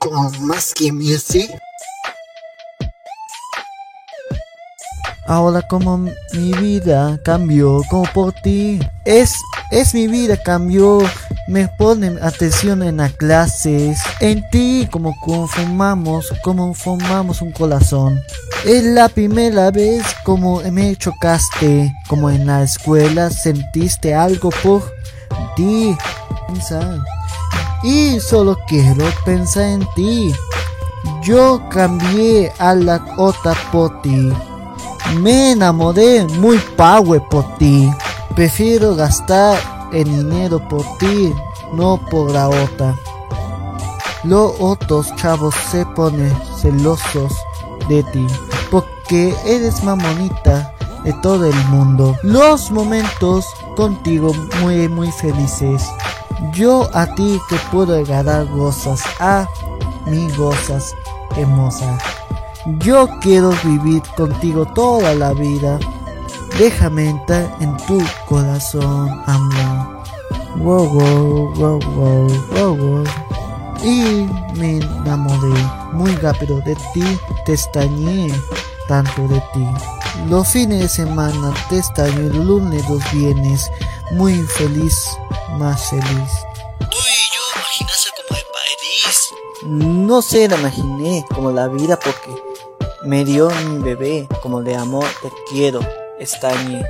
como más que music. Ahora como mi vida cambió como por ti. Es, es mi vida cambió. Me ponen atención en las clases. En ti como conformamos, como formamos un corazón. Es la primera vez como me chocaste. Como en la escuela sentiste algo por ti. Y solo quiero pensar en ti. Yo cambié a la otra por ti. Me enamoré muy power por ti. Prefiero gastar el dinero por ti, no por la otra. Los otros chavos se ponen celosos de ti porque eres más bonita de todo el mundo. Los momentos contigo muy muy felices. Yo a ti te puedo regalar gozas, a mi gozas hermosa. Yo quiero vivir contigo toda la vida. Déjame entrar en tu corazón, amor. Wow, wow, wow, wow, wow, wow. Y me enamoré muy rápido de ti, te extrañé tanto de ti. Los fines de semana te extraño, el lunes, los viernes, muy feliz, más feliz. Tú y yo imaginase como el país. No sé, la imaginé como la vida porque me dio mi bebé como de amor, te quiero, estañe.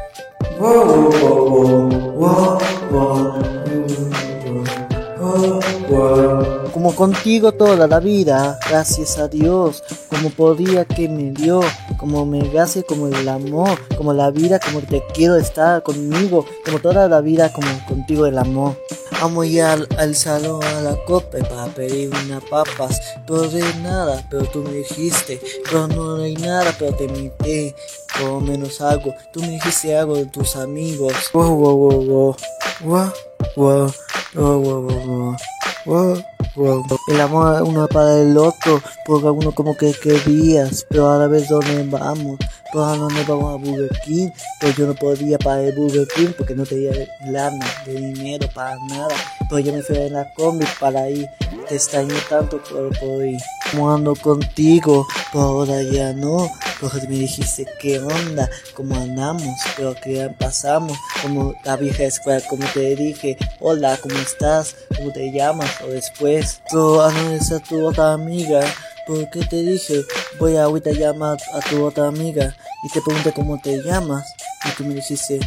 Como contigo toda la vida, gracias a Dios, como podía que me dio, como me hace como el amor, como la vida, como te quiero estar conmigo, como toda la vida, como contigo el amor. Amo ir al, al salón a la copa para pedir unas papas, pero de nada, pero tú me dijiste, pero no hay nada, pero te invité, por lo menos algo. Tú me dijiste algo de tus amigos. Wow, wow, wow, wow, wow, wow, wow, wow, wow, wow, wow. El amor uno para el otro, porque uno como que querías, pero a la vez dónde vamos. Pero a dónde vamos a Burger King, pero yo no podía pagar el Burger King porque no tenía lana, de dinero para nada. Pero yo me fui en la combi para ir, te extrañé tanto por, por ir. Como ando contigo, pero ahora ya no, porque me dijiste qué onda, cómo andamos, pero ya pasamos, como la vieja escuela, como te dije, hola, ¿cómo estás? ¿Cómo te llamas? O después, pero a no a tu otra amiga, porque te dije, voy a ahorita llamar a tu otra amiga y te pregunté cómo te llamas. Y tú me dijiste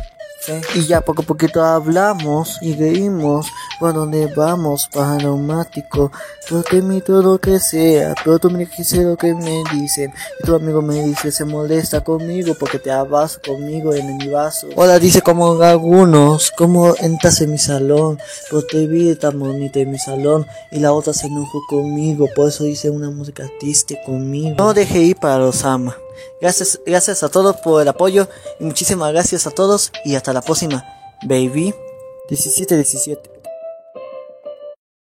Y ya poco a poquito hablamos y reímos. Por donde vamos para neumático pero te imito lo que sea pero tú me dijiste lo que me dicen. Y tu amigo me dice se molesta conmigo porque te abrazo conmigo en mi vaso hola dice como algunos como entras en mi salón. Pero te vi tan bonita en mi salón. Y la otra se enojó conmigo por eso hice una música triste conmigo. No dejé ir para los ama Gracias, gracias a todos por el apoyo y muchísimas gracias a todos y hasta la próxima, baby. 17-17.